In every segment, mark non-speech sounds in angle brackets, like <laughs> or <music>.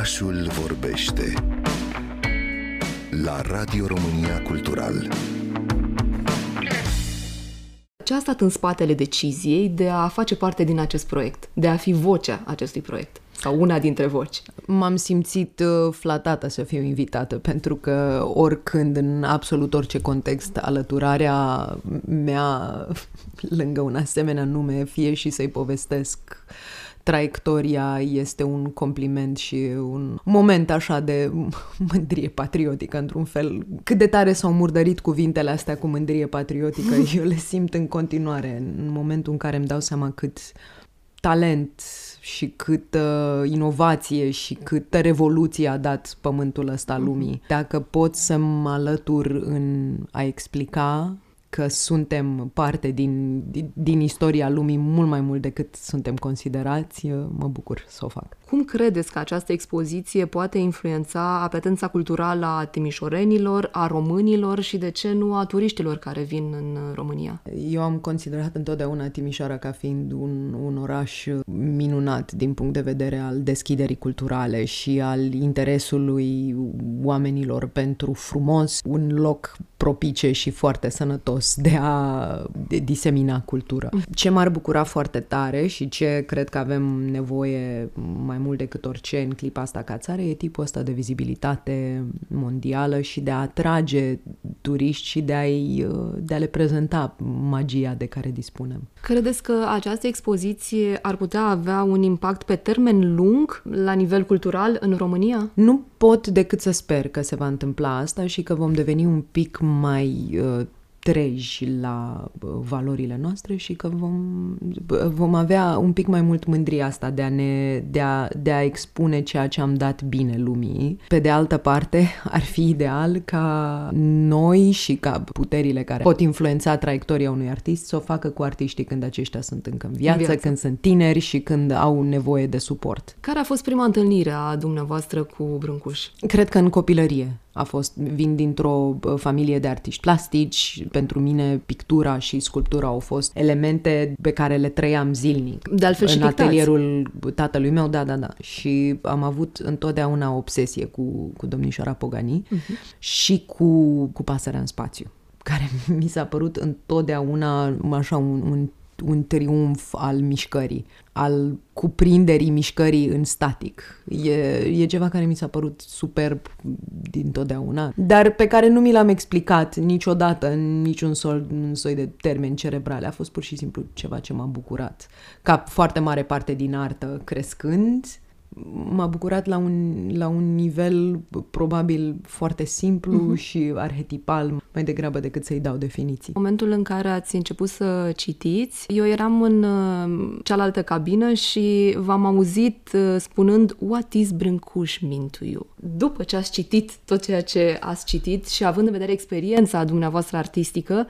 Orașul vorbește la Radio România Cultural. Ce a stat în spatele deciziei de a face parte din acest proiect, de a fi vocea acestui proiect? Sau una dintre voci. M-am simțit uh, flatată să fiu invitată, pentru că oricând, în absolut orice context, alăturarea mea lângă un asemenea nume, fie și să-i povestesc traiectoria este un compliment și un moment așa de mândrie patriotică, într-un fel. Cât de tare s-au murdărit cuvintele astea cu mândrie patriotică, <laughs> eu le simt în continuare, în momentul în care îmi dau seama cât talent și cât uh, inovație și câtă revoluție a dat pământul ăsta lumii. Dacă pot să mă alătur în a explica că suntem parte din, din, din istoria lumii mult mai mult decât suntem considerați, mă bucur să o fac. Cum credeți că această expoziție poate influența apetența culturală a timișorenilor, a românilor și, de ce nu, a turiștilor care vin în România? Eu am considerat întotdeauna Timișoara ca fiind un, un oraș minunat din punct de vedere al deschiderii culturale și al interesului oamenilor pentru frumos, un loc propice și foarte sănătos de a de disemina cultură. Ce m-ar bucura foarte tare și ce cred că avem nevoie mai mult decât orice în clipa asta ca țară e tipul ăsta de vizibilitate mondială și de a atrage turiști și de, a de a le prezenta magia de care dispunem. Credeți că această expoziție ar putea avea un impact pe termen lung la nivel cultural în România? Nu pot decât să sper că se va întâmpla asta și că vom deveni un pic mai uh, treji la valorile noastre și că vom, vom avea un pic mai mult mândria asta de a, ne, de, a, de a expune ceea ce am dat bine lumii. Pe de altă parte, <laughs> ar fi ideal ca noi și ca puterile care pot influența traiectoria unui artist să o facă cu artiștii când aceștia sunt încă în viață, viață. când sunt tineri și când au nevoie de suport. Care a fost prima întâlnire a dumneavoastră cu Brâncuș? Cred că în copilărie a fost, vin dintr-o familie de artiști plastici, pentru mine pictura și sculptura au fost elemente pe care le trăiam zilnic. De altfel în și atelierul tatălui meu, da, da, da. Și am avut întotdeauna obsesie cu, cu domnișoara Pogani uh-huh. și cu, cu pasărea în spațiu care <laughs> mi s-a părut întotdeauna așa un, un un triumf al mișcării, al cuprinderii mișcării în static. E, e ceva care mi s-a părut superb din totdeauna, dar pe care nu mi l-am explicat niciodată în niciun sol, în soi de termeni cerebrale. A fost pur și simplu ceva ce m-a bucurat. Ca foarte mare parte din artă crescând, m-a bucurat la un, la un nivel probabil foarte simplu uh-huh. și arhetipal, mai degrabă decât să-i dau definiții. Momentul în care ați început să citiți, eu eram în uh, cealaltă cabină și v-am auzit uh, spunând What is Brâncuș mean to you? După ce ați citit tot ceea ce ați citit și având în vedere experiența dumneavoastră artistică,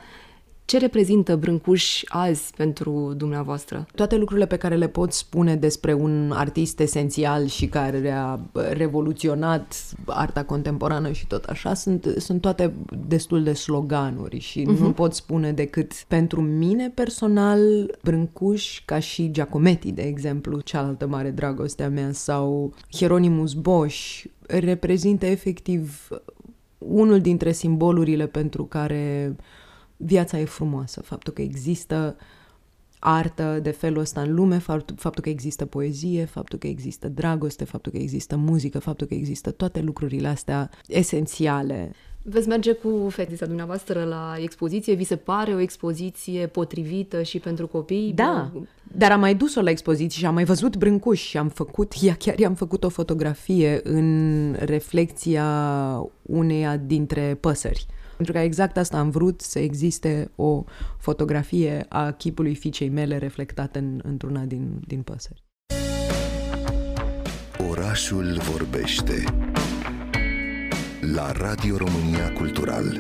ce reprezintă Brâncuș azi pentru dumneavoastră? Toate lucrurile pe care le pot spune despre un artist esențial și care a revoluționat arta contemporană și tot așa sunt, sunt toate destul de sloganuri și uh-huh. nu mhm. pot spune decât pentru mine personal Brâncuș ca și Giacometti, de exemplu, cealaltă mare dragoste a mea sau Hieronymus Bosch reprezintă efectiv unul dintre simbolurile pentru care viața e frumoasă, faptul că există artă de felul ăsta în lume, faptul că există poezie, faptul că există dragoste, faptul că există muzică, faptul că există toate lucrurile astea esențiale. Veți merge cu fetița dumneavoastră la expoziție? Vi se pare o expoziție potrivită și pentru copii? Da, dar am mai dus-o la expoziție și am mai văzut brâncuși și am făcut, ea chiar i-am făcut o fotografie în reflecția uneia dintre păsări. Pentru că exact asta am vrut, să existe o fotografie a chipului fiicei mele reflectată în, într-una din, din păsări. Orașul vorbește la Radio România Cultural.